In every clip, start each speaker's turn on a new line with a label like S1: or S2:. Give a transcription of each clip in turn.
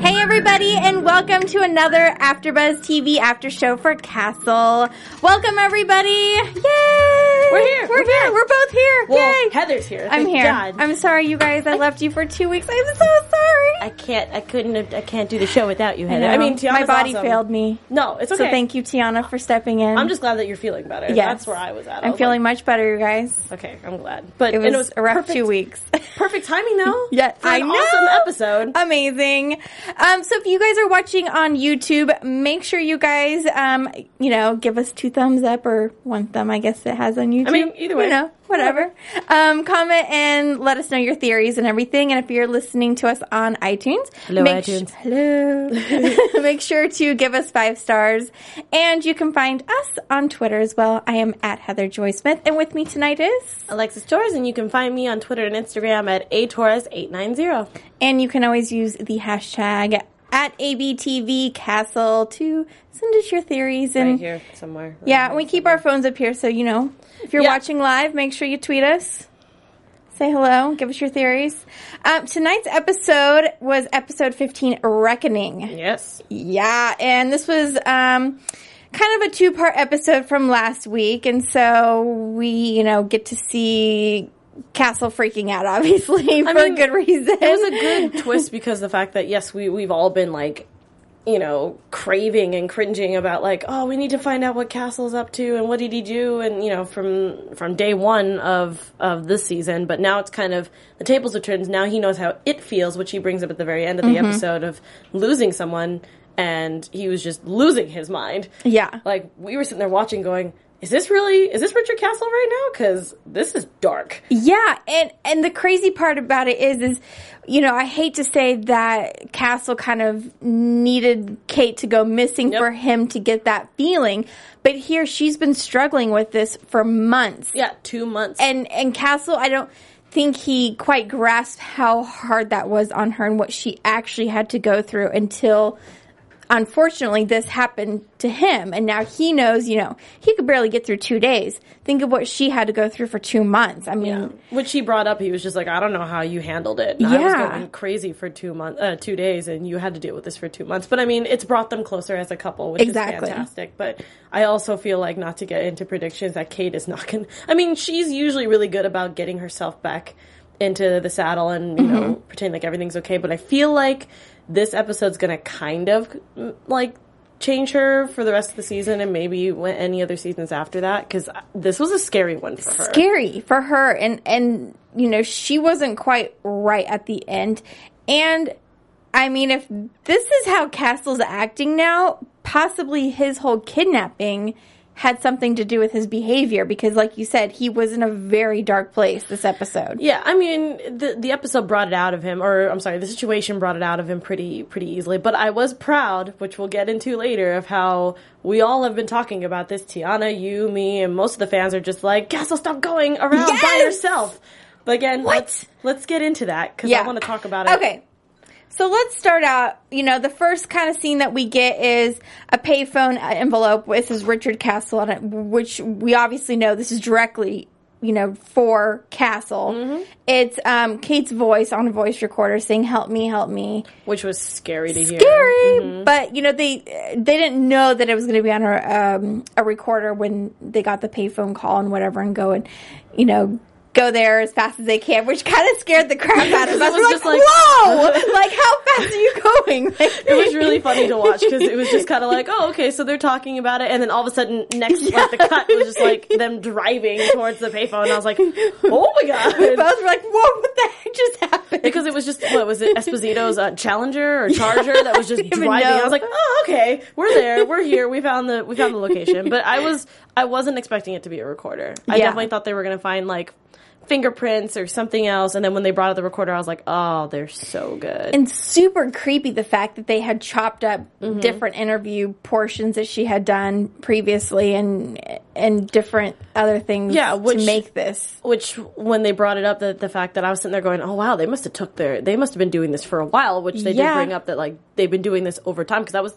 S1: Hey everybody, and welcome to another AfterBuzz TV after show for Castle. Welcome everybody! Yay!
S2: We're here.
S1: We're,
S2: We're
S1: here. We're both here.
S2: Well,
S1: Yay!
S2: Heather's here.
S1: I'm
S2: Thank
S1: here.
S2: God.
S1: I'm sorry, you guys. I left you for two weeks. I'm so sorry.
S2: I can't. I couldn't. I can't do the show without you,
S1: I
S2: Heather.
S1: know.
S2: I, mean, Tiana's
S1: my body
S2: awesome.
S1: failed me.
S2: No, it's okay.
S1: So thank you, Tiana, for stepping in.
S2: I'm just glad that you're feeling better.
S1: Yes.
S2: That's where I was at. I
S1: I'm
S2: was
S1: feeling
S2: like,
S1: much better, you guys.
S2: okay. I'm glad. But
S1: It
S2: and
S1: was, a rough
S2: perfect,
S1: two weeks.
S2: Perfect timing, though.
S1: Yeah,
S2: for
S1: I
S2: an
S1: know.
S2: awesome episode.
S1: Amazing. Um, so if you guys are watching on YouTube, make sure you guys, um, you know, give us two thumbs up or one thumb, I guess it has on YouTube.
S2: I mean, either way.
S1: You know, whatever. Um, comment and let us know your theories and everything. And if you're listening to us on iTunes,
S2: Hello,
S1: make
S2: iTunes.
S1: hello. make sure to give us five stars. And you can find us on Twitter as well. I am at Heather Joy Smith. And with me tonight is
S2: Alexis Torres, and you can find me on Twitter and Instagram at a atorres890.
S1: And you can always use the hashtag at ABTV Castle to send us your theories and
S2: Right here somewhere.
S1: yeah, we keep our phones up here so you know if you're
S2: Yeah.
S1: watching live, make sure you tweet us. Say hello, give us your theories. Um, tonight's episode was episode 15, Reckoning.
S2: Yes.
S1: Yeah, and this was um, kind of a two part episode from last week, and so we, you know, get to see Castle freaking out, obviously, for
S2: mean,
S1: a good reason.
S2: It was a good twist because the fact that yes, we we've all been like, you know, craving and cringing about like, oh, we need to find out what Castle's up to and what did he do, and you know, from from day one of of this season. But now it's kind of the tables have turned. Now he knows how it feels, which he brings up at the very end of the mm-hmm. episode of losing someone, and he was just losing his mind.
S1: Yeah.
S2: Like we were sitting there watching, going. Is this really? Is this Richard Castle right now? Because this is dark.
S1: Yeah, and and the crazy part about it is is you know, I hate to say that Castle kind of needed Kate to go missing
S2: Yep.
S1: for him to get that feeling, but here she's been struggling with this for months.
S2: Yeah, two months.
S1: And and Castle, I don't think he quite grasped how hard that was on her and what she actually had to go through until unfortunately this happened to him and now he knows you know he could barely get through two days think of what she had to go through for two months i mean
S2: Yeah. Which he brought up, he was just like, I don't know how you handled it. And I was
S1: Yeah.
S2: going crazy for two months, uh, two days, and you had to deal with this for two months. But I mean, it's brought them closer as a couple, which
S1: Exactly.
S2: is fantastic. But I also feel like, not to get into predictions, that Kate is not going. to I mean, she's usually really good about getting herself back into the saddle and you know
S1: Mm-hmm.
S2: pretend like everything's okay. But I feel like this episode's going to kind of like change her for the rest of the season and maybe any other seasons after that because this was a scary one for her.
S1: scary for her and and you know she wasn't quite right at the end and i mean if this is how castle's acting now possibly his whole kidnapping had something to do with his behavior because like you said he was in a very dark place this episode
S2: Yeah, I mean, the the episode brought it out of him, or I'm sorry, the situation brought it out of him pretty pretty easily. But I was proud, which we'll get into later, of how we all have been talking about this. Tiana, you, me, and most of the fans are just like, Castle, stop going around by yourself. But again,
S1: What?
S2: let's let's get into that because I want to talk about it.
S1: Okay. So let's start out. You know, the first kind of scene that we get is a payphone envelope. This is Richard Castle on it, which we obviously know this is directly, you know, for Castle.
S2: Mm-hmm.
S1: It's um, Kate's voice on a voice recorder saying, "Help me, help me."
S2: Which was scary to hear.
S1: Scary, but you know they they didn't know that it was going to be on a um, a recorder when they got the payphone call and whatever, and go and you know go there as fast as they can, which kind of scared the crap out of us. We're
S2: just
S1: like,
S2: like-
S1: whoa! like, how fast are you going? Like,
S2: it was really funny to watch because it was just kind of like, oh, okay, so they're talking about it, and then all of a sudden, next like the cut was just like them driving towards the payphone. And I was like, oh my god,
S1: both were like, whoa, what the heck just happened?
S2: because it was just what was it Esposito's uh, Challenger or Charger that was just driving.
S1: know.
S2: I was like, oh, okay, we're there, we're here, we found the we found the location. But I was I wasn't expecting it to be a recorder. I
S1: Yeah.
S2: definitely thought they were gonna find like fingerprints or something else. And then when they brought out the recorder, I was like, oh, they're so good.
S1: and super creepy the fact that they had chopped up
S2: Mm-hmm.
S1: different interview portions that she had done previously and and different other things
S2: Yeah, which-
S1: to make this.
S2: which when they brought it up the, the fact that I was sitting there going, oh wow, they must have took their they must have been doing this for a while, which they
S1: Yeah.
S2: did bring up that like they've been doing this over time because that was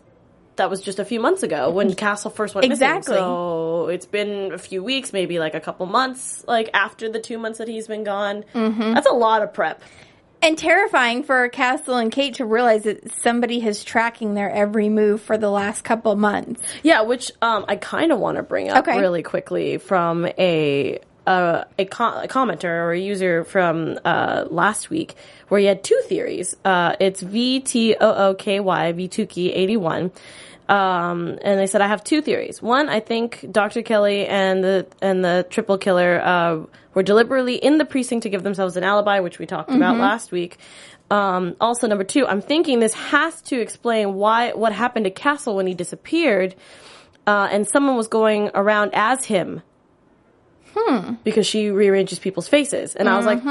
S2: that was just a few months ago when Castle first went
S1: Exactly.
S2: missing. So it's been a few weeks, maybe like a couple months, like after the two months that he's been gone.
S1: Mm-hmm.
S2: That's a lot of prep.
S1: And terrifying for Castle and Kate to realize that somebody is tracking their every move for the last couple months.
S2: Yeah, which um, I kind of want to bring up
S1: Okay.
S2: really quickly from a a, com- a commenter or a user from uh, last week where he had two theories. Uh, it's VTOOKY V2Key81. Um, and they said I have two theories. One, I think Dr. Kelly and the and the triple killer uh, were deliberately in the precinct to give themselves an alibi, which we talked about last week. Um, also, number two, I'm thinking this has to explain why what happened to Castle when he disappeared, uh, and someone was going around as him. Hmm. Because she rearranges people's faces, and I was like,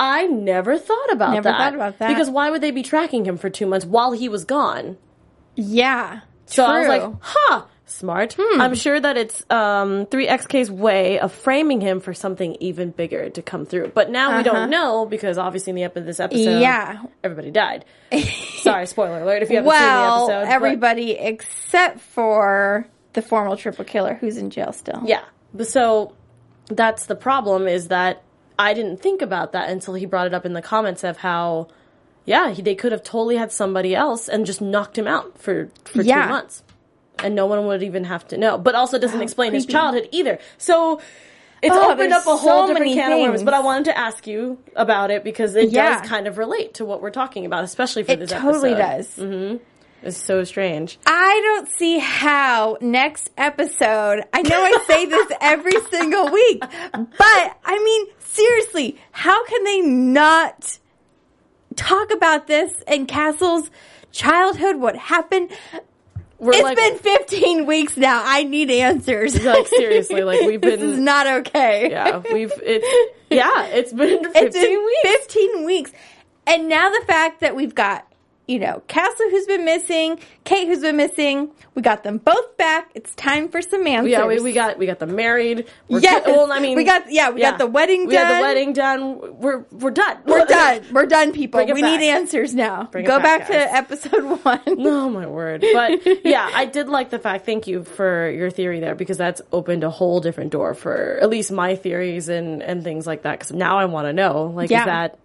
S2: I never thought about
S1: Never
S2: that.
S1: thought about that.
S2: Because why would they be tracking him for two months while he was gone?
S1: Yeah.
S2: So I was like, huh, smart. I'm sure that it's um, 3XK's way of framing him for something even bigger to come through. But now we don't know because obviously in the end of this episode,
S1: Yeah.
S2: everybody died. Sorry, spoiler alert if you haven't
S1: well,
S2: seen the episode. but-
S1: everybody except for the formal triple killer who's in jail still.
S2: Yeah. So that's the problem is that I didn't think about that until he brought it up in the comments of how, yeah, he, they could have totally had somebody else and just knocked him out for, for
S1: Yeah.
S2: two months. And no one would even have to know. But also doesn't explain his childhood either. So it's
S1: Oh,
S2: opened up a
S1: so
S2: whole different
S1: many
S2: can of worms. But I wanted to ask you about it because it
S1: Yeah.
S2: does kind of relate to what we're talking about, especially for
S1: It
S2: this
S1: totally
S2: episode.
S1: It totally does. Mm-hmm.
S2: It's so strange.
S1: I don't see how next episode, I know I say this every single week, but I mean, seriously, how can they not talk about this and Castle's childhood, what happened?
S2: We're
S1: It's
S2: like,
S1: been 15 weeks now. I need answers.
S2: like seriously, like we've been.
S1: this is not okay.
S2: yeah, we've it's yeah, it's been 15
S1: It's been
S2: weeks.
S1: 15 weeks. And now the fact that we've got, you know, Castle who's been missing, Kate who's been missing, we got them both back. It's time for some answers.
S2: Yeah, we, we got we got them married.
S1: Yes.
S2: well, I mean,
S1: We got- yeah, we got the wedding done.
S2: We got the wedding done. We're we're done.
S1: We're done. We're done, people. We
S2: back.
S1: need answers now.
S2: Bring
S1: Go
S2: back,
S1: back, to episode one.
S2: Oh my word! But yeah, I did like the fact. Thank you for your theory there because that's opened a whole different door for at least my theories and and things like that. Because now I want to know, like,
S1: Yeah.
S2: is that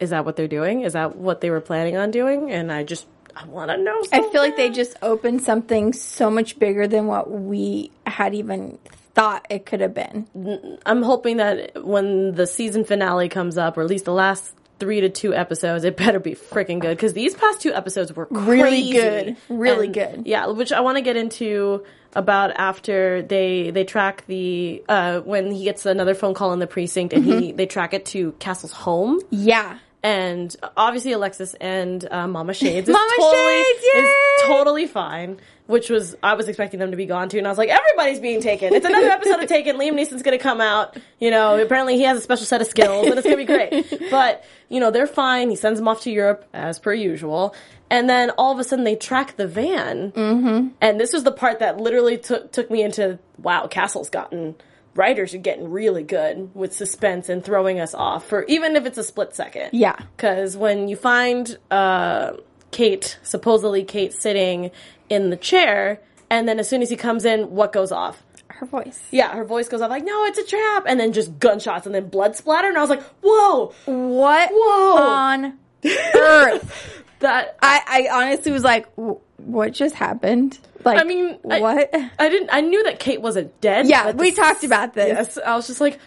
S2: is that what they're doing? Is that what they were planning on doing? And I just I want to know.
S1: I feel like they just opened something so much bigger than what we had even thought it could have been.
S2: I'm hoping that when the season finale comes up, or at least the last three to two episodes, it better be freaking good because these past two episodes were
S1: Really good. Really
S2: And,
S1: good.
S2: Yeah, which I want to get into about after they they track the uh when he gets another phone call in the precinct and
S1: Mm-hmm.
S2: he they track it to Castle's home
S1: Yeah.
S2: And obviously Alexis and uh, Mama Shades is
S1: Mama
S2: totally
S1: Shades,
S2: is totally fine. Which was I was expecting them to be gone too, and I was like, everybody's being taken. It's another episode of Taken. Liam Neeson's gonna come out. You know, apparently he has a special set of skills, and it's gonna be great. But you know, they're fine. He sends them off to Europe as per usual, and then all of a sudden they track the van. Mm-hmm. And this was the part that literally took took me into wow, Castle's gotten writers are getting really good with suspense and throwing us off for even if it's a split second.
S1: Yeah.
S2: Because when you find uh, Kate, supposedly Kate sitting in the chair, and then as soon as he comes in, what goes off?
S1: Her voice.
S2: Yeah, her voice goes off like, "No, it's a trap," and then just gunshots and then blood splatter, and I was like, "Whoa,
S1: What
S2: Whoa.
S1: on earth?
S2: that."
S1: I, I honestly was like, "W- what just happened? Like,
S2: I mean,
S1: what?
S2: I didn't. I knew that Kate wasn't dead.
S1: yeah, we
S2: the-
S1: talked about this.
S2: Yes, I was just like,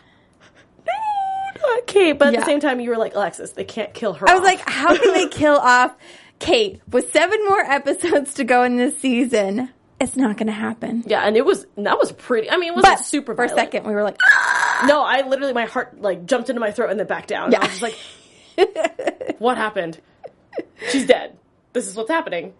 S2: "No, Kate. But at
S1: Yeah.
S2: the same time, you were like, Alexis, they can't kill her.
S1: I was
S2: off.
S1: like, how can they kill off Kate with seven more episodes to go in this season? It's not going to happen.
S2: yeah, and it was that was pretty. I mean, it wasn't
S1: But
S2: super.
S1: for a second, we were like, "Ah!"
S2: No, I literally my heart like jumped into my throat and then back down.
S1: Yeah.
S2: I was just like, "What happened? She's dead. This is what's happening.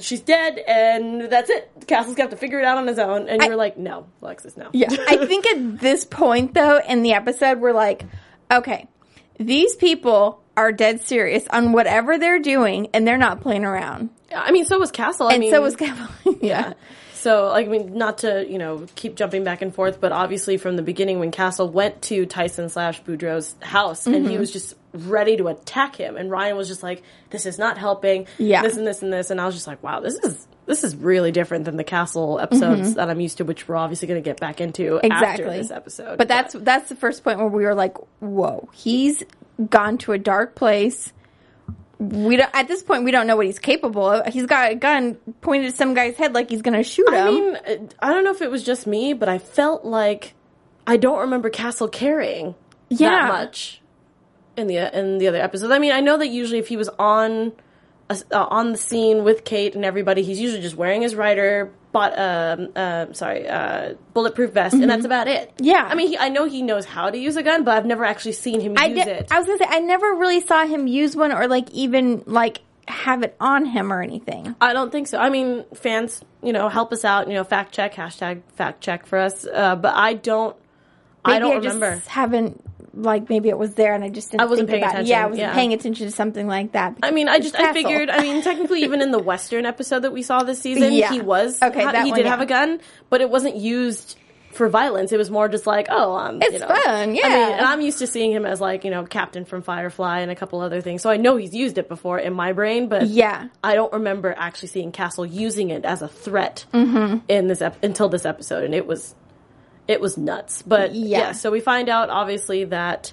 S2: She's dead, and that's it. Castle's got to figure it out on his own." And you're like, "No, Alexis, no."
S1: Yeah. I think at this point, though, in the episode, we're like, okay, these people are dead serious on whatever they're doing, and they're not playing around.
S2: I mean, so was Castle. I
S1: And
S2: mean,
S1: so was Kevin.
S2: yeah. So, like, I mean, not to you know keep jumping back and forth, but obviously from the beginning, when Castle went to Tyson slash Boudreaux's house, and
S1: Mm-hmm.
S2: he was just ready to attack him, and Ryan was just like, "This is not helping."
S1: Yeah.
S2: This and this and this, and I was just like, "Wow, this is this is really different than the Castle episodes that I'm used to, which we're obviously going to get back into after
S1: Mm-hmm. Exactly.
S2: this episode."
S1: But that's that's the first point where we were like, "Whoa, he's gone to a dark place." We don't, at this point we don't know what he's capable of. He's got a gun pointed at some guy's head like he's going to shoot him.
S2: I mean, uh, I don't know if it was just me, but I felt like I don't remember Castle carrying
S1: Yeah.
S2: that much in the in the other episodes. I mean, I know that usually if he was on uh, on the scene with Kate and everybody, he's usually just wearing his rider, but um, uh, sorry, uh, bulletproof vest, and that's about it.
S1: Mm-hmm. Yeah.
S2: I mean, he, I know he knows how to use a gun, but I've never actually seen him
S1: I
S2: use
S1: did,
S2: it.
S1: I was to say I never really saw him use one or like even like have it on him or anything.
S2: I don't think so. I mean, fans, you know, help us out. You know, fact check hashtag fact check for us. Uh, but I don't. I don't
S1: I, just
S2: remember.
S1: haven't like maybe it was there and I just didn't
S2: I wasn't
S1: think
S2: paying
S1: about it. Yeah, I wasn't
S2: yeah.
S1: paying attention to something like that.
S2: I mean, I just I figured. I mean, technically, even in the Western episode that we saw this season,
S1: Yeah.
S2: he was
S1: Okay,
S2: ha- he
S1: one,
S2: did
S1: yeah.
S2: have a gun, but it wasn't used for violence. It was more just like, oh, um,
S1: It's
S2: you know.
S1: fun,
S2: I mean,
S1: yeah.
S2: and I'm used to seeing him as like you know Captain from Firefly and a couple other things, so I know he's used it before in my brain, but
S1: Yeah.
S2: I don't remember actually seeing Castle using it as a threat
S1: Mm-hmm.
S2: in this ep- until this episode, and it was it was nuts. But
S1: Yeah.
S2: yeah, so we find out obviously that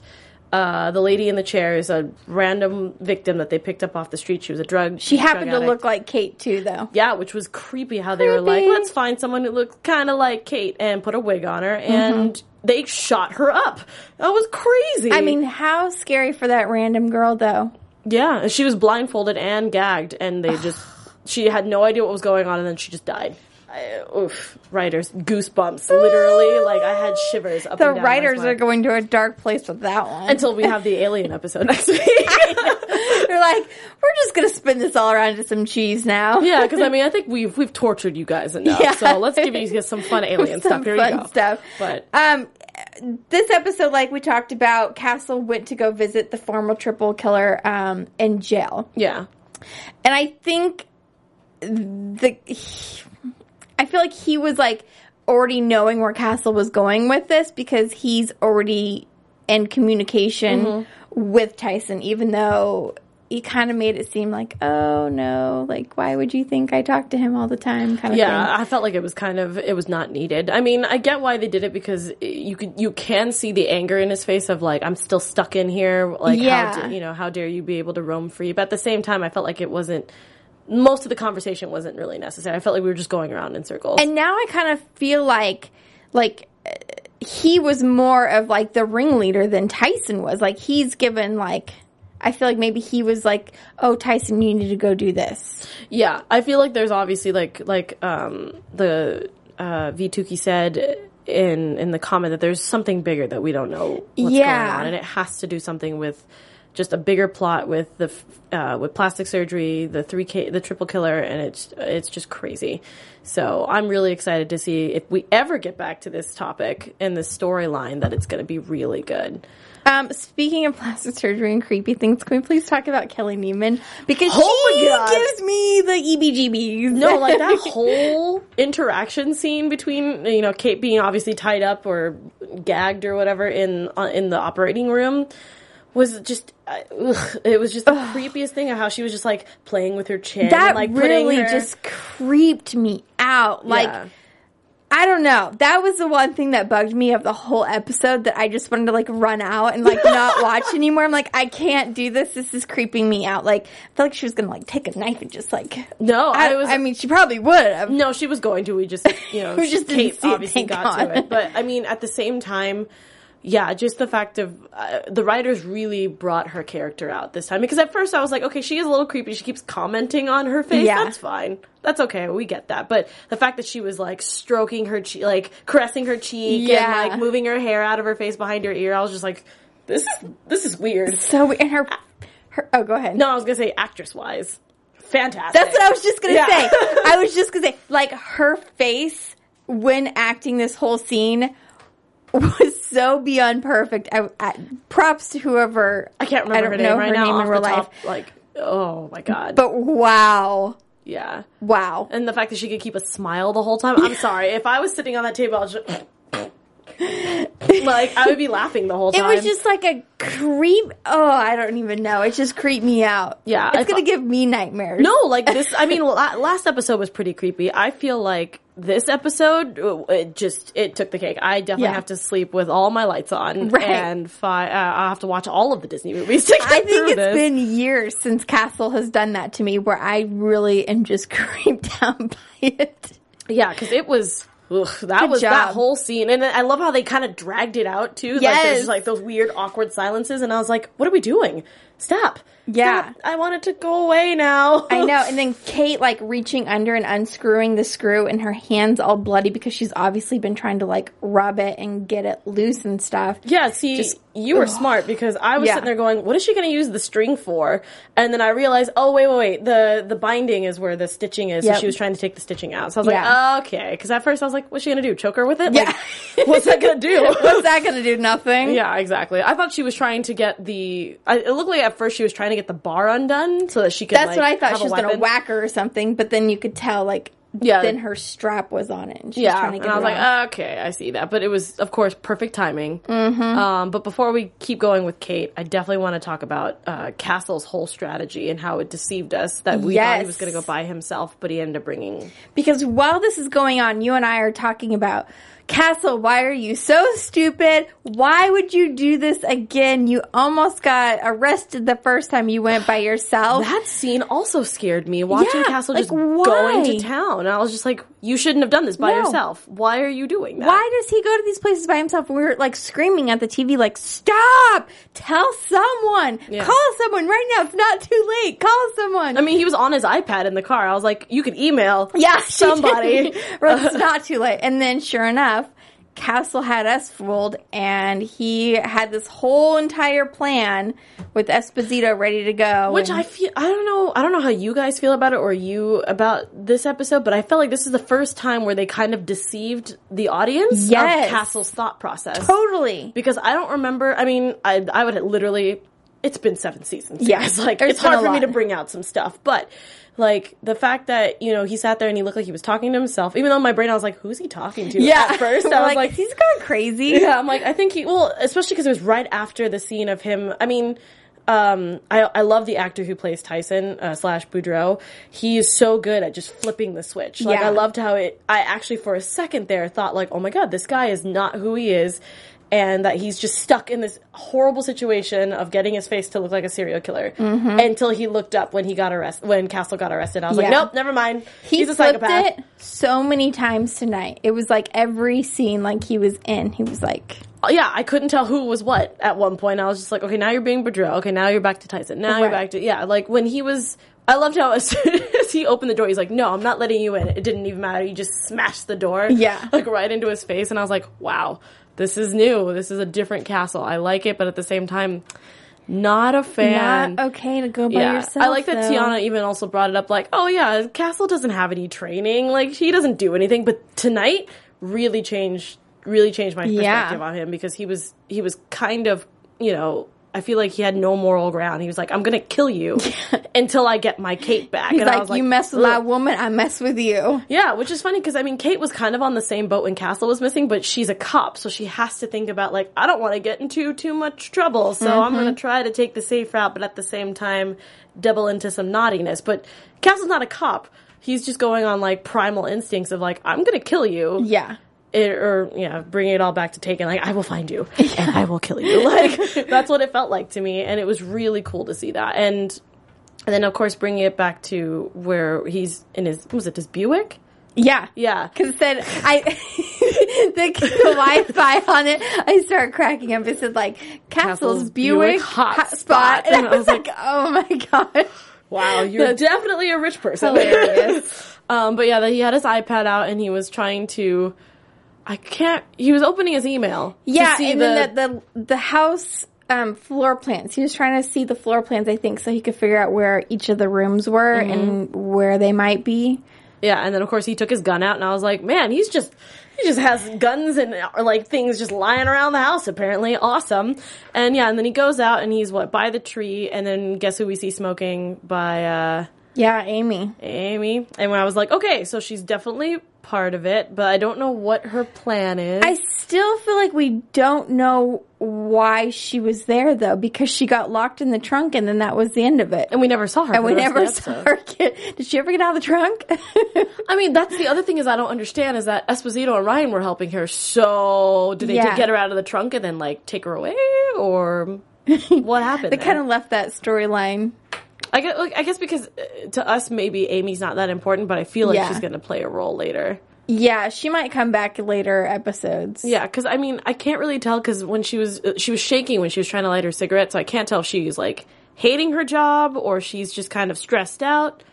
S2: uh, the lady in the chair is a random victim that they picked up off the street. She was a drug.
S1: she happened to
S2: drug
S1: look like Kate too though.
S2: Yeah, which was creepy how they were like, let's find someone who looks kind of like Kate and put a wig on her, and they shot her up. That was crazy.
S1: Mm-hmm. I mean, how scary for that random girl though.
S2: yeah, she was blindfolded and gagged, and they just she had no idea what was going on, and then she just died. I, oof, writers, goosebumps, literally. Like I had shivers. Up
S1: The writers are going to a dark place with that one.
S2: until we have the alien episode next week.
S1: They're like, we're just gonna spin this all around to some cheese now.
S2: yeah, because I mean, I think we've we've tortured you guys enough.
S1: Yeah.
S2: So let's give you some fun alien
S1: some
S2: stuff. Here
S1: fun
S2: you go.
S1: stuff.
S2: But
S1: Um, this episode, like we talked about, Castle went to go visit the former triple killer um, in jail,
S2: yeah,
S1: and I think the he- I feel like he was like already knowing where Castle was going with this because he's already in communication
S2: Mm-hmm.
S1: with Tyson, even though. He kind of made it seem like, oh no, like why would you think I talk to him all the time? Kind of
S2: yeah.
S1: thing.
S2: I felt like it was kind of it was not needed. I mean, I get why they did it because you could you can see the anger in his face of like I'm still stuck in here. Like
S1: Yeah.
S2: how you know how dare you be able to roam free? But at the same time, I felt like it wasn't. Most of the conversation wasn't really necessary. I felt like we were just going around in circles.
S1: And now I kind of feel like like he was more of like the ringleader than Tyson was. Like he's given like I feel like maybe he was like, "Oh, Tyson, you need to go do this."
S2: Yeah, I feel like there's obviously like like um the uh Vituki said in in the comment that there's something bigger that we don't know what's
S1: Yeah.
S2: going on and it has to do something with just a bigger plot with the uh, with plastic surgery, the three K, the triple killer, and it's it's just crazy. So I'm really excited to see if we ever get back to this topic in this storyline that it's going to be really good.
S1: Um, speaking of plastic surgery and creepy things, can we please talk about Kelly Nieman because
S2: Oh
S1: she gives me the EBGBs.
S2: No, like that whole interaction scene between you know Kate being obviously tied up or gagged or whatever in uh, in the operating room was just uh, ugh, it was just the creepiest thing of how she was just like playing with her chin
S1: that
S2: and, like
S1: really
S2: her-
S1: just creeped me out. Like.
S2: Yeah.
S1: I don't know. That was the one thing that bugged me of the whole episode that I just wanted to like run out and like not watch anymore. I'm like, I can't do this. This is creeping me out. Like, I felt like she was gonna like take a knife and just like.
S2: no
S1: I,
S2: I was
S1: I mean, she probably would have.
S2: No, she was going to. We just, you know,
S1: We just didn't
S2: Kate obviously got to it. But I mean, at the same time, yeah, just the fact of uh, the writers really brought her character out this time. Because at first I was like, okay, she is a little creepy. She keeps commenting on her face.
S1: Yeah.
S2: That's fine. That's okay. We get that. But the fact that she was like stroking her cheek, like caressing her cheek
S1: Yeah.
S2: and like moving her hair out of her face behind her ear, I was just like, this is this is weird.
S1: So and her, her oh, go ahead.
S2: No, I was gonna say actress wise, fantastic.
S1: That's what I was just gonna
S2: Yeah.
S1: say. I was just gonna say, like her face when acting this whole scene was so beyond perfect. I, I props to whoever
S2: I can't remember
S1: I don't
S2: name
S1: know
S2: right
S1: her
S2: now.
S1: name in real life.
S2: top, like, oh my god.
S1: But wow,
S2: yeah.
S1: wow.
S2: And the fact that she could keep a smile the whole time. I'm sorry. If I was sitting on that table, I was just like I would be laughing the whole time.
S1: It was just like a creep. Oh, I don't even know. It just creeped me out.
S2: Yeah,
S1: it's
S2: I
S1: gonna
S2: thought-
S1: give me nightmares.
S2: no, like this. I mean, la- last episode was pretty creepy. I feel like this episode, it just it took the cake. I definitely
S1: Yeah.
S2: have to sleep with all my lights on,
S1: Right.
S2: and fi- uh, I'll have to watch all of the Disney movies.
S1: I think it's
S2: this.
S1: been years since Castle has done that to me, where I really am just creeped out by it.
S2: Yeah, because it was. Ugh, that
S1: Good
S2: was that whole scene, and I love how they kind of dragged it out too. Like
S1: Yes.
S2: there's like those weird, awkward silences, and I was like, "What are we doing? Stop!
S1: Yeah.
S2: I want it to go away now."
S1: I know. And then Kate like reaching under and unscrewing the screw and her hands all bloody because she's obviously been trying to like rub it and get it loose and stuff.
S2: Yeah, see, Just, you were smart because I was
S1: Yeah.
S2: sitting there going, "What is she going to use the string for?" And then I realized, "Oh, wait, wait, wait! the The binding is where the stitching is."
S1: Yep.
S2: So she was trying to take the stitching out. So I was
S1: Yeah.
S2: like, "Okay," because at first I was like, "What's she going to do? Choke her with it?
S1: Yeah.
S2: Like, what's that going to do?"
S1: What's that gonna do? Nothing.
S2: Yeah, exactly. I thought she was trying to get the. I, it looked like at first she was trying to get the bar undone so that she could.
S1: That's
S2: like,
S1: what I thought she was gonna whack her or something, but then you could tell like
S2: Yeah.
S1: then her strap was on it and she was
S2: Yeah,
S1: trying to
S2: and
S1: get
S2: I was like,
S1: off.
S2: okay, I see that. But it was, of course, perfect timing. Mm-hmm. Um, but before we keep going with Kate, I definitely want to talk about uh, Castle's whole strategy and how it deceived us that we thought he was going to go by himself, but he ended up bringing.
S1: Because while this is going on, you and I are talking about Castle, why are you so stupid? Why would you do this again? You almost got arrested the first time you went by yourself.
S2: That scene also scared me. Watching
S1: Yeah,
S2: Castle
S1: like,
S2: just going to town, I was just like, "You shouldn't have done this by
S1: No.
S2: yourself. Why are you doing that?"
S1: Why does he go to these places by himself? We were like screaming at the TV, like, stop! Tell someone!
S2: Yeah.
S1: Call someone right now. It's not too late. Call someone.
S2: I mean, he was on his iPad in the car. I was like, "You could email,
S1: yeah,
S2: somebody."
S1: Well, it's not too late. And then, sure enough, Castle had us fooled, and he had this whole entire plan with Esposito ready to go.
S2: Which
S1: and-
S2: I feel I don't know I don't know how you guys feel about it or you about this episode, but I felt like this is the first time where they kind of deceived the audience
S1: Yes.
S2: of Castle's thought process.
S1: totally.
S2: Because I don't remember I mean, I I would literally it's been seven seasons.
S1: Yeah,
S2: guys. like
S1: there's
S2: it's hard for me to bring out some stuff. But like the fact that, you know, he sat there and he looked like he was talking to himself, even though in my brain I was like, Who's he talking to?
S1: Yeah.
S2: At first I was like,
S1: he's gone crazy.
S2: yeah, I'm like, I think he, well, especially because it was right after the scene of him. I mean, um, I, I love the actor who plays Tyson, uh, slash Boudreaux. He is so good at just flipping the switch. Like,
S1: Yeah.
S2: I loved how it, I actually for a second there thought like, oh my god, this guy is not who he is. And that he's just stuck in this horrible situation of getting his face to look like a serial killer until he looked up when he got arrested, when Castle got arrested. I was like,
S1: Mm-hmm.
S2: Nope, never mind.
S1: He
S2: he's a psychopath.
S1: it so many times tonight. It was like every scene like he was in, he was like,
S2: yeah, I couldn't tell who was what at one point. I was just like, okay, now you're being Boudreaux. Okay, now you're back to Tyson. Now you're back to yeah. Like when he was, I loved how as soon as he opened the door, he's like, no, I'm not letting you in. It didn't even matter. You just smashed the door,
S1: Yeah.
S2: like right into his face. And I was like, wow, this is new. This is a different castle. I like it, but at the same time, not a fan.
S1: not okay to go by
S2: yeah,
S1: yourself.
S2: I like that
S1: though.
S2: Tiana even also brought it up, like, oh yeah, Castle doesn't have any training, like he doesn't do anything. But tonight really changed, really changed my
S1: Yeah.
S2: perspective on him because he was he was kind of, you know, I feel like he had no moral ground. He was like, I'm gonna kill you until I get my Kate back.
S1: He's
S2: and I
S1: like, you mess with my woman, I mess with you.
S2: Yeah, which is funny because I mean, Kate was kind of on the same boat when Castle was missing, but she's a cop, so she has to think about like, I don't want to get into too much trouble, so I'm
S1: Mm-hmm.
S2: going to try to take the safe route, but at the same time, double into some naughtiness. But Castle's not a cop; he's just going on like primal instincts of like, I'm going to kill you,
S1: Yeah.
S2: It, or yeah, bringing it all back to Taken. Like, I will find you and I will kill you. Like that's what it felt like to me, and it was really cool to see that. And and then of course bringing it back to where he's in his was it his Buick?
S1: Yeah.
S2: Yeah.
S1: Because said, I, the, the Wi-Fi on it. I start cracking up. It said like Castle's, Buick,
S2: Buick
S1: hotspot,
S2: hotspot.
S1: and I was like, oh my god,
S2: Wow, you're
S1: That's
S2: definitely a rich person. um, but yeah, that he had his iPad out and he was trying to. I can't. He was opening his email. to
S1: yeah,
S2: see
S1: and
S2: the,
S1: then the the, the house. Um, floor plans. He was trying to see the floor plans, I think, so he could figure out where each of the rooms were and where they might be.
S2: Yeah, and then of course he took his gun out, and I was like, man, he's just he just has guns and or like things just lying around the house. Apparently, awesome. And yeah, and then he goes out and he's what by the tree, and then guess who we see smoking by uh
S1: Yeah, Amy.
S2: Amy. And when I was like, okay, so she's definitely part of it, but I don't know what her plan is.
S1: I still feel like we don't know why she was there though, because she got locked in the trunk and then that was the end of it.
S2: and we never saw her.
S1: And we never saw her get. Did she ever get out of the trunk?
S2: I mean, that's the other thing is I don't understand is that Esposito and Ryan were helping her. So did they
S1: Yeah.
S2: get her out of the trunk and then like take her away, or what happened?
S1: they kind of left that storyline.
S2: I guess, like, I guess because uh, to us maybe Amy's not that important, but I feel like
S1: Yeah.
S2: she's going to play a role later.
S1: Yeah, she might come back later episodes.
S2: Yeah, because I mean I can't really tell because when she was uh, she was shaking when she was trying to light her cigarette, so I can't tell if she's like hating her job or she's just kind of stressed out.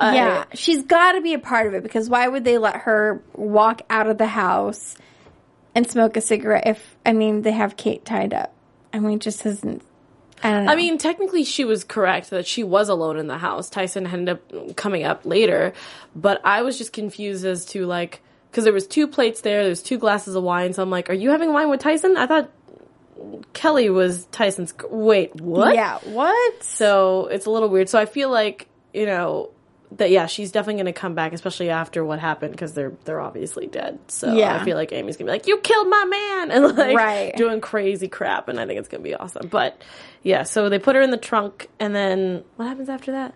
S2: Uh,
S1: Yeah, she's got to be a part of it because why would they let her walk out of the house and smoke a cigarette if I mean they have Kate tied up? I mean, it just doesn't. I don't know.
S2: I mean, technically, she was correct that she was alone in the house. Tyson ended up coming up later, but I was just confused as to like because there was two plates there, there's two glasses of wine. So I'm like, are you having wine with Tyson? I thought Kelly was Tyson's. Wait, what?
S1: yeah, what?
S2: So it's a little weird. So I feel like you know that yeah, she's definitely going to come back, especially after what happened because they're they're obviously dead. So
S1: Yeah.
S2: I feel like Amy's gonna be like, "You killed my man," and like
S1: Right.
S2: doing crazy crap, and I think it's gonna be awesome. But yeah, so they put her in the trunk, and then what happens after that?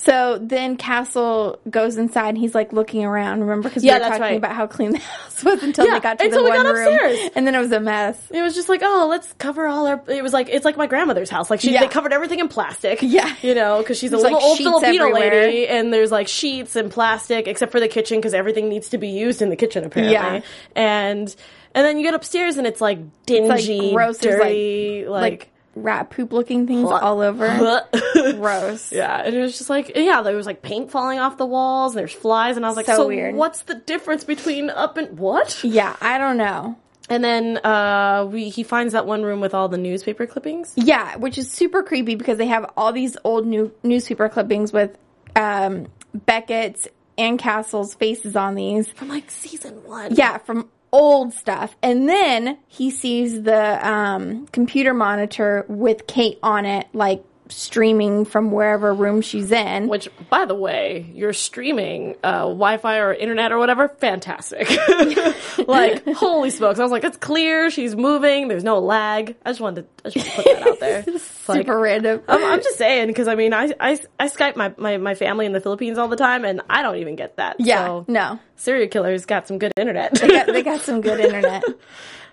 S1: So then Castle goes inside and he's like looking around. Remember, because
S2: Yeah,
S1: we were talking
S2: right.
S1: about how clean the house was until
S2: Yeah,
S1: they got to
S2: until
S1: the
S2: we
S1: one
S2: got
S1: room,
S2: upstairs.
S1: and then it was a mess.
S2: It was just like, oh, let's cover all our. It was like it's like my grandmother's house. Like she,
S1: Yeah.
S2: they covered everything in plastic.
S1: Yeah.
S2: you know, because she's a little
S1: like,
S2: old Filipino
S1: everywhere.
S2: lady, and there's like sheets and plastic, except for the kitchen because everything needs to be used in the kitchen apparently.
S1: Yeah.
S2: and and then you get upstairs and it's like dingy,
S1: gross. There's, like-
S2: dirty,
S1: Like
S2: like.
S1: Rat poop looking things all over. Gross.
S2: Yeah, and it was just like yeah, there was like paint falling off the walls, and there's flies, and I was like,
S1: So
S2: so,
S1: weird.
S2: what's the difference between up and what?
S1: Yeah, I don't know.
S2: And then uh, we he finds that one room with all the newspaper clippings.
S1: Yeah, which is super creepy because they have all these old new newspaper clippings with um, Beckett's and Castle's faces on these.
S2: from like season one.
S1: Yeah, from old stuff. And then he sees the um, computer monitor with Kate on it, like streaming from wherever room she's in.
S2: Which, by the way, you're streaming uh, Wi-Fi or internet or whatever. Fantastic. like, holy smokes! I was like, it's clear. She's moving. There's no lag. I just wanted to, I just wanted to put that out there. It's like,
S1: super random.
S2: I'm, I'm just saying because I mean, I, I I Skype my, my my family in the Philippines all the time, and I don't even get that.
S1: yeah,
S2: So,
S1: no.
S2: serial killers got some good internet.
S1: They got, they got some good internet.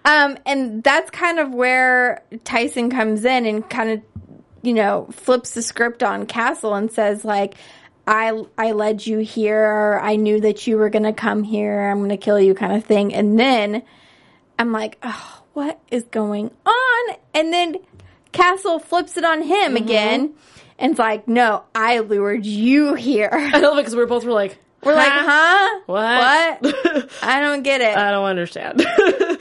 S1: Um, and that's kind of where Tyson comes in and kind of, you know, flips the script on Castle and says like, I I led you here. I knew that you were gonna come here. I'm gonna kill you, kind of thing. And then I'm like, oh, what is going on? And then Castle flips it on him mm-hmm. again, and it's like, no, I lured you here.
S2: I love it because we're both were like,
S1: We're like, huh?
S2: What?
S1: What? I don't get it.
S2: I don't understand.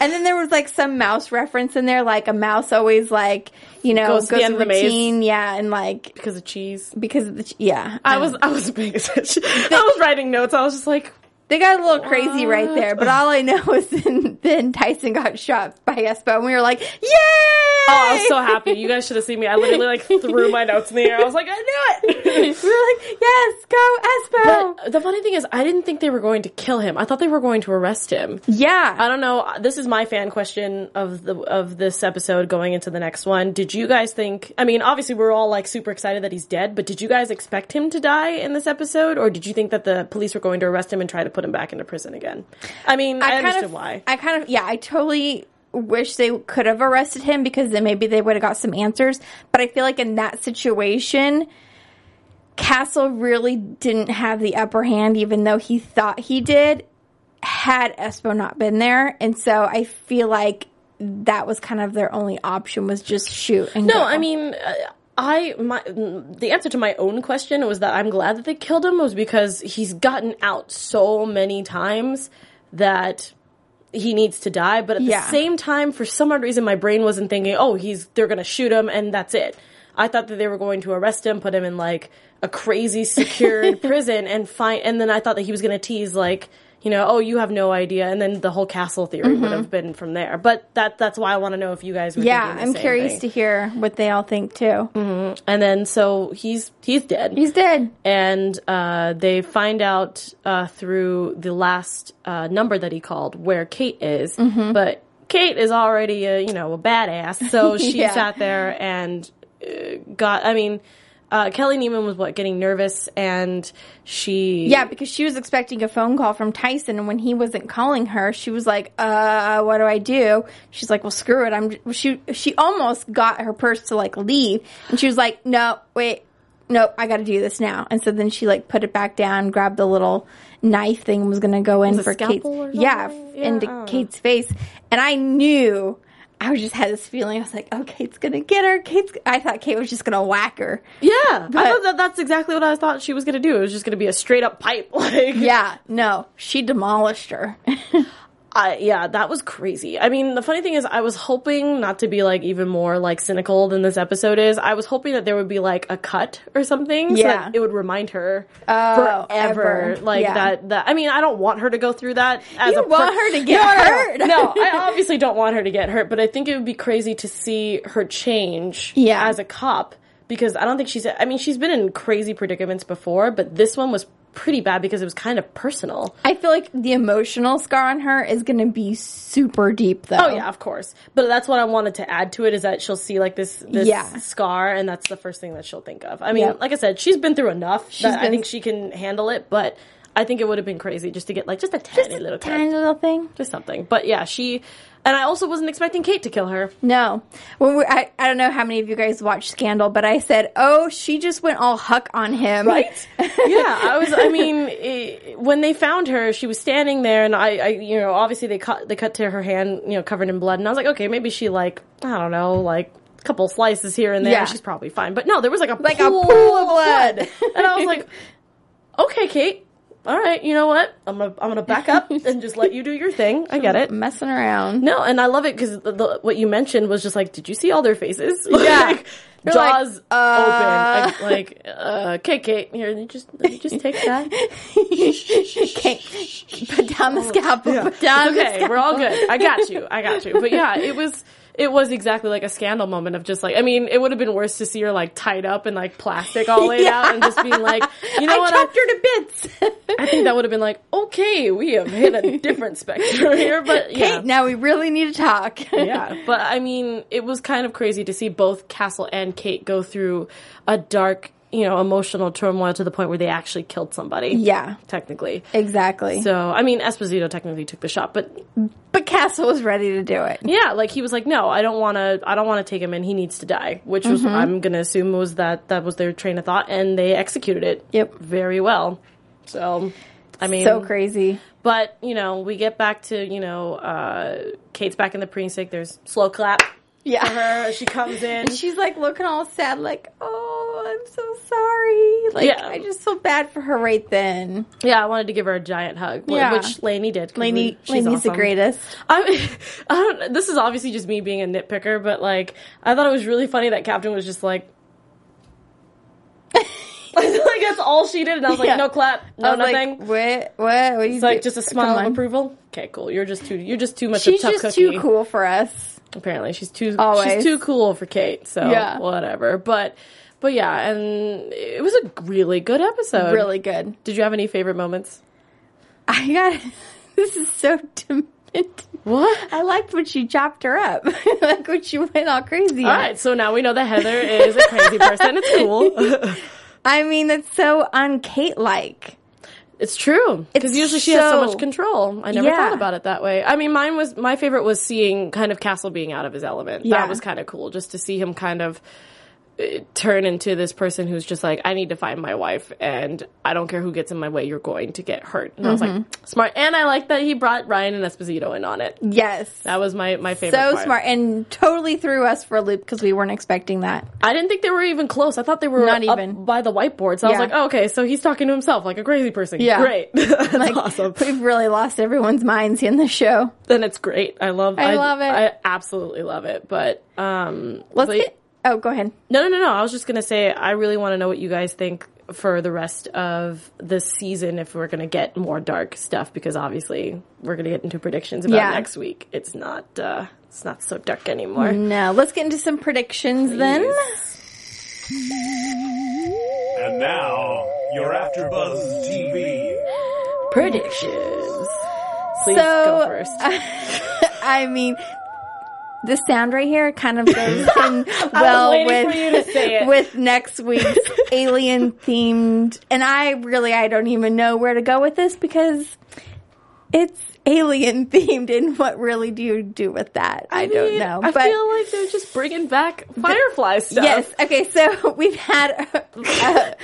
S1: And then there was like some mouse reference in there, like a mouse always like you know
S2: Goes
S1: goes,
S2: to the end maze.
S1: yeah, and like
S2: because of cheese.
S1: because of the yeah.
S2: I um, was I was paying attention. I was writing notes. I was just like,
S1: They got a little crazy right there, but all I know is then, then Tyson got shot by Espo, and we were like, "Yay!"
S2: oh, I was so happy. You guys should have seen me. I literally like threw my notes in the air. I was like, I knew it.
S1: we were like, "Yes, go Espo!"
S2: But the funny thing is, I didn't think they were going to kill him. I thought they were going to arrest him.
S1: yeah,
S2: I don't know. This is my fan question of the of this episode going into the next one. Did you guys think? I mean, obviously we're all like super excited that he's dead, but did you guys expect him to die in this episode, or did you think that the police were going to arrest him and try to put him back into prison again? I mean, I,
S1: kind
S2: understood
S1: of,
S2: why.
S1: I kind of, yeah, I totally wish they could have arrested him because then maybe they would have got some answers. But I feel like in that situation, Castle really didn't have the upper hand, even though he thought he did. had Espo not been there, and so I feel like that was kind of their only option was just shoot. And
S2: No,
S1: go.
S2: I mean, uh, I my the answer to my own question was that I'm glad that they killed him was because he's gotten out so many times that he needs to die. But at
S1: Yeah.
S2: the same time, for some odd reason, my brain wasn't thinking, oh, he's they're gonna shoot him and that's it. I thought that they were going to arrest him, put him in like a crazy secured prison, and find. And then I thought that he was gonna tease like. You know, oh, you have no idea, and then the whole castle theory would have been from there. But that that's why I want to know if you guys.
S1: Mm-hmm. yeah, I'm curious
S2: thing.
S1: to hear what they all think too.
S2: And then so he's he's dead.
S1: He's dead.
S2: and uh, they find out uh, through the last uh, number that he called where Kate is.
S1: Mm-hmm.
S2: But Kate is already a you know a badass, so she
S1: Yeah.
S2: sat there and uh, got. I mean, uh, Kelly Nieman was what getting nervous, and she
S1: Yeah, because she was expecting a phone call from Tyson, and when he wasn't calling her, she was like, "Uh, what do I do?" She's like, "Well, screw it." I'm. j-" She she almost got her purse to like leave, and she was like, "No, wait, no, I got to do this now." And so then she like put it back down, grabbed the little knife thing, was gonna go in for Kate's yeah,
S2: Yeah,
S1: into. Kate's face, and I knew. I was just had this feeling. I was like, "Oh, Kate's gonna get her." Kate's. I thought Kate was just gonna whack her.
S2: yeah. I thought that that's exactly what I thought she was gonna do. It was just gonna be a straight up pipe, like
S1: Yeah, no, she demolished her.
S2: I, yeah, that was crazy. I mean, the funny thing is, I was hoping not to be like even more like cynical than this episode is. I was hoping that there would be like a cut or something, so
S1: Yeah.
S2: that it would remind her
S1: Oh,
S2: forever,
S1: ever.
S2: like
S1: Yeah.
S2: that. That I mean, I don't want her to go through that. As
S1: You
S2: a
S1: want her to get
S2: no,
S1: hurt.
S2: No, no, I obviously don't want her to get hurt, but I think it would be crazy to see her change
S1: Yeah.
S2: as a cop because I don't think she's. I mean, she's been in crazy predicaments before, but this one was pretty bad because it was kind of personal.
S1: I feel like the emotional scar on her is going to be super deep, though.
S2: Oh yeah, of course. But that's what I wanted to add to it is that she'll see like this this
S1: Yeah.
S2: scar, and that's the first thing that she'll think of. I mean,
S1: Yep.
S2: like I said, she's been through enough that I think she can handle it. But I think it would have been crazy just to get like just a tiny little cut,
S1: tiny little thing.
S2: just something. But yeah, she. And I also wasn't expecting Kate to kill her.
S1: No, when we, I I don't know how many of you guys watched Scandal, but I said, oh, she just went all huck on him,
S2: Right? yeah, I was. I mean, it, when they found her, she was standing there, and I, I, you know, obviously they cut they cut to her hand, you know, covered in blood, and I was like, okay, maybe she like, I don't know, like a couple slices here and there,
S1: Yeah.
S2: she's probably fine. But no, there was like a
S1: Like a
S2: pool,
S1: pool of blood.
S2: and I was like, okay, Kate. All right, you know what? I'm gonna I'm gonna back up and just let you do your thing. I get it.
S1: messing around.
S2: No, and I love it because the, the, what you mentioned was just like, did you see all their faces?
S1: Yeah.
S2: like,
S1: You're like,
S2: jaws
S1: uh.
S2: open. Like, like uh, okay, Kate, here, you just let me just take that.
S1: Okay, put down the scalpel. Put down the
S2: okay,
S1: scalpel.
S2: we're all good. I got you. I got you. But yeah, it was it was exactly like a scandal moment of just like I mean, it would have been worse to see her like tied up in like plastic all laid
S1: Yeah.
S2: out and just being like, you know what
S1: I
S2: what?
S1: chopped her to bits.
S2: I think that would have been like, okay, we have hit a different spectrum here, but yeah.
S1: Kate, now we really need to talk.
S2: yeah, but I mean, it was kind of crazy to see both Castle and Kate go through a dark, you know, emotional turmoil to the point where they actually killed somebody.
S1: yeah,
S2: Technically.
S1: exactly.
S2: So, I mean, Esposito technically took the shot, but
S1: but Castle was ready to do it.
S2: yeah, like he was like, "No, I don't want to. I don't want to take him in. He needs to die." Which was,
S1: Mm-hmm.
S2: I'm gonna assume, was that that was their train of thought, and they executed it.
S1: Yep.
S2: very well. So, I mean,
S1: So crazy.
S2: But you know, we get back to you know, uh, Kate's back in the precinct. There's slow clap
S1: Yeah.
S2: for her as she comes in.
S1: And She's like looking all sad, like, "Oh, I'm so sorry." Like,
S2: Yeah.
S1: I just feel bad for her right then.
S2: yeah, I wanted to give her a giant hug,
S1: Yeah.
S2: which Lanie did.
S1: Lanie,
S2: she's
S1: Lanie's the greatest.
S2: I, I don't. This is obviously just me being a nitpicker, but like, I thought it was really funny that Captain was just like. like that's all she did, and I was like,
S1: Yeah.
S2: no clap, no nothing.
S1: like, "What? What? What do you
S2: it's like just a smile of approval. Okay, cool. You're just too. You're just too much
S1: She's
S2: a tough
S1: just
S2: cookie.
S1: too cool for us.
S2: Apparently, she's too.
S1: Always.
S2: She's too cool for Kate. So
S1: Yeah.
S2: whatever. But but yeah, and it was a really good episode.
S1: Really good.
S2: Did you have any favorite moments?
S1: I got. This is so demented.
S2: What?
S1: I liked when she chopped her up. Like when she went all crazy.
S2: All right, so now we know that Heather is a crazy person. It's cool.
S1: I mean, that's so un Kate like.
S2: It's true because usually she has so
S1: so-
S2: much control. I never
S1: Yeah.
S2: thought about it that way. I mean, mine was my favorite was seeing kind of Castle being out of his element.
S1: Yeah.
S2: That was kind of cool, just to see him kind of turn into this person who's just like, I need to find my wife, and I don't care who gets in my way, you're going to get hurt. And I was like, smart. And I like that he brought Ryan and Esposito in on it.
S1: Yes.
S2: That was my my favorite.
S1: so
S2: part.
S1: smart and totally threw us for a loop because we weren't expecting that.
S2: I didn't think they were even close. I thought they were
S1: Not even.
S2: by the whiteboard. So I was like, oh, okay, so he's talking to himself like a crazy person.
S1: Yeah.
S2: great. That's
S1: Like
S2: awesome.
S1: we've really lost everyone's minds in the show.
S2: Then it's great. I love.
S1: I love it.
S2: I absolutely love it. But um,
S1: Let's get. Oh, go ahead.
S2: No, no, no, no. I was just gonna say I really want to know what you guys think for the rest of the season if we're gonna get more dark stuff because obviously we're gonna get into predictions about
S1: Yeah.
S2: next week. It's not. uh It's not so dark anymore.
S1: No, let's get into some predictions then.
S3: And now, your AfterBuzz TV.
S2: Predictions. Please
S1: So,
S2: go first.
S1: I mean, the sound right here kind of goes in well with
S2: for you to say it.
S1: with next week's alien themed, and I really I don't even know where to go with this because it's alien themed, and what really do you do with that? I, don't
S2: mean,
S1: know.
S2: I
S1: but
S2: feel like they're just bringing back Firefly stuff.
S1: Yes. Okay. So we've had a,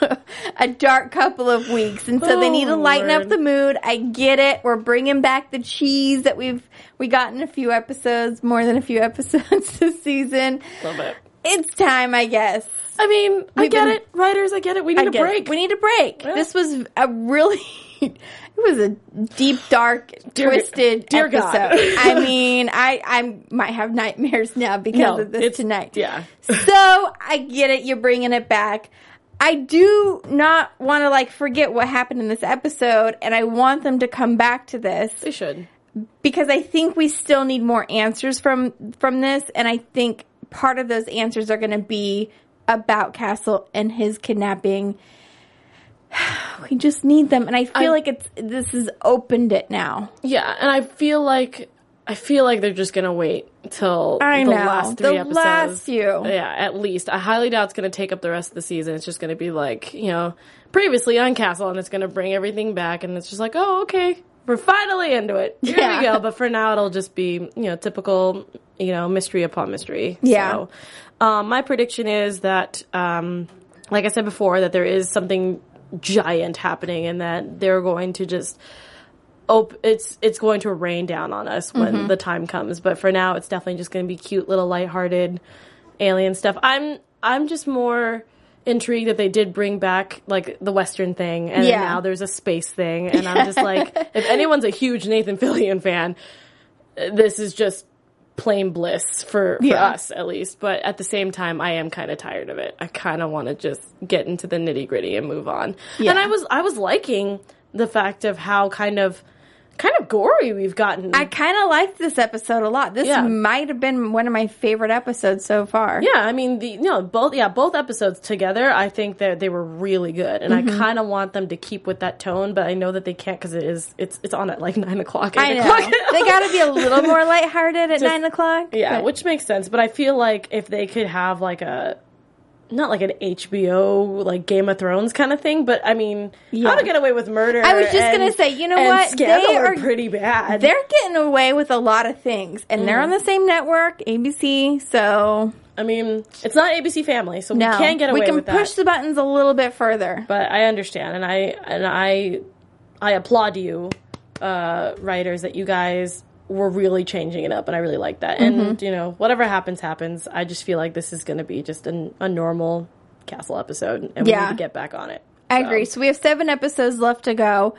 S1: a, a dark couple of weeks, and so they need to
S2: Oh,
S1: lighten up the mood. I get it. We're bringing back the cheese that we've we got in a few episodes, more than a few episodes this season.
S2: Love it.
S1: It's time, I guess.
S2: I mean, I
S1: We've
S2: get
S1: been-
S2: it. Writers, I get it. We need
S1: I
S2: a
S1: get it.
S2: break.
S1: We need a break.
S2: Yeah.
S1: This was a really. It was a deep, dark,
S2: Dear-
S1: twisted
S2: dear
S1: episode. I mean, I I might have nightmares now because
S2: No,
S1: of this tonight.
S2: yeah.
S1: So I get it. You're bringing it back. I do not want to like forget what happened in this episode, and I want them to come back to this
S2: They should.
S1: because I think we still need more answers from from this, and I think part of those answers are going to be about Castle and his kidnapping. We just need them, and I feel
S2: I-
S1: like it's this has opened it now.
S2: Yeah, and I feel like I feel like they're just gonna wait till
S1: I
S2: the
S1: know.
S2: last three
S1: The
S2: episodes.
S1: last few.
S2: Yeah, at least. I highly doubt it's gonna take up the rest of the season. It's just gonna be like you know previously on Castle, and it's gonna bring everything back, and it's just like oh okay, we're finally into it. Here
S1: Yeah.
S2: we go. But for now, it'll just be you know typical you know mystery upon mystery.
S1: Yeah.
S2: So, um, my prediction is that um, like I said before, that there is something giant happening, and that they're going to just op- it's it's going to rain down on us when
S1: Mm-hmm.
S2: the time comes. But for now, it's definitely just going to be cute little lighthearted alien stuff. I'm I'm just more intrigued that they did bring back like the western thing and
S1: Yeah.
S2: now there's a space thing and I'm just like if anyone's a huge Nathan Fillion fan this is just plain bliss for, for
S1: Yeah.
S2: us at least but at the same time I am kind of tired of it I kind of want to just get into the nitty gritty and move on
S1: Yeah.
S2: and I was I was liking the fact of how kind of kind of gory we've gotten
S1: I kind of liked this episode a lot. This
S2: Yeah.
S1: might have been one of my favorite episodes so far.
S2: Yeah, I mean, the you know both yeah both episodes together. I think that they were really good, and
S1: Mm-hmm.
S2: I kind of want them to keep with that tone, but I know that they can't because it is it's it's on at like nine o'clock.
S1: I
S2: 8
S1: know.
S2: o'clock.
S1: they got to be a little more lighthearted at nine o'clock.
S2: yeah,
S1: but-
S2: which makes sense. But I feel like if they could have like a not like an HBO like Game of Thrones kind of thing, but I mean,
S1: Yeah.
S2: How to Get Away with Murder.
S1: I was just
S2: and-
S1: gonna say, you know what? They
S2: are,
S1: are-
S2: pretty bad.
S1: they're getting away with a lot of things, and they're on
S2: Mm.
S1: the same network, ABC. So
S2: I mean, it's not ABC Family, so
S1: no,
S2: we can't get away
S1: we can push
S2: that.
S1: the buttons a little bit further.
S2: but I understand, and I and I I applaud you, uh, writers, that you guys were really changing it up, and I really like that.
S1: Mm-hmm.
S2: And you know, whatever happens, happens. I just feel like this is going to be just an, a normal Castle episode, and we
S1: Yeah.
S2: need to get back on it.
S1: I agree. So we have seven episodes left to go,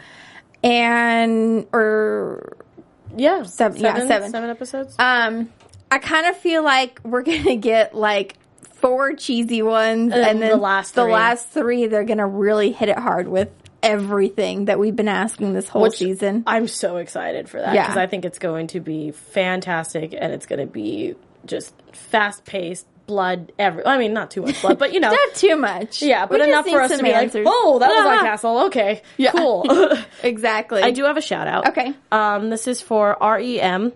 S1: and or
S2: Yeah,
S1: Seven- yeah, seven.
S2: seven episodes.
S1: um, I kind of feel like we're gonna get like four cheesy ones,
S2: then
S1: and then
S2: the last
S1: the
S2: three.
S1: last three they're gonna really hit it hard with everything that we've been asking this whole
S2: Which
S1: season.
S2: I'm so excited for that
S1: Yeah.
S2: because I think it's going to be fantastic, and it's going to be just fast paced. Blood, every. I mean, not too much blood, but you know,
S1: Not too much.
S2: Yeah, but
S1: just
S2: enough for us to be
S1: answers.
S2: like, oh, that was
S1: Ah.
S2: on Castle. Okay,
S1: Yeah.
S2: cool.
S1: exactly.
S2: I do have a shout out.
S1: Okay.
S2: Um, this is for REM.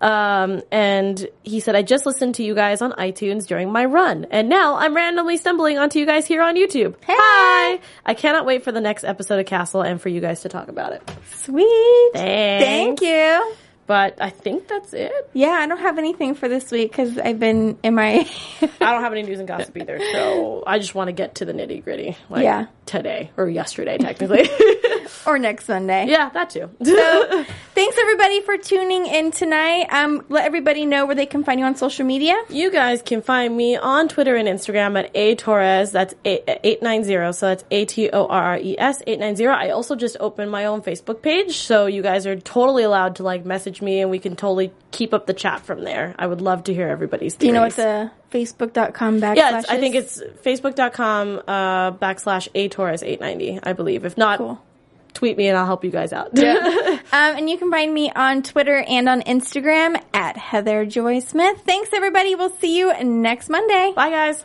S2: Um, and he said, I just listened to you guys on iTunes during my run, and now I'm randomly stumbling onto you guys here on YouTube.
S1: Hey.
S2: Hi! I cannot wait for the next episode of Castle and for you guys to talk about it.
S1: Sweet.
S2: Thanks.
S1: Thank you.
S2: But I think that's it.
S1: Yeah, I don't have anything for this week because I've been in my.
S2: I don't have any news and gossip either, so I just want to get to the nitty gritty. Like
S1: Yeah.
S2: today or yesterday, technically.
S1: or next Sunday.
S2: yeah, that too.
S1: So, thanks everybody for tuning in tonight. Um, let everybody know where they can find you on social media.
S2: You guys can find me on Twitter and Instagram at a torres. That's eight nine zero. So that's a t o r r e s eight nine zero. I also just opened my own Facebook page, so you guys are totally allowed to like message me, and we can totally keep up the chat from there. I would love to hear everybody's.
S1: Do you know what
S2: theories.
S1: the facebook.com backslash
S2: Yeah, I think it's facebook.com uh, backslash a torres eight ninety. I believe. If not,
S1: Cool.
S2: tweet me and I'll help you guys out.
S1: Um, and you can find me on Twitter and on Instagram at Heather Joy Smith. Thanks, everybody. We'll see you next Monday.
S2: Bye, guys.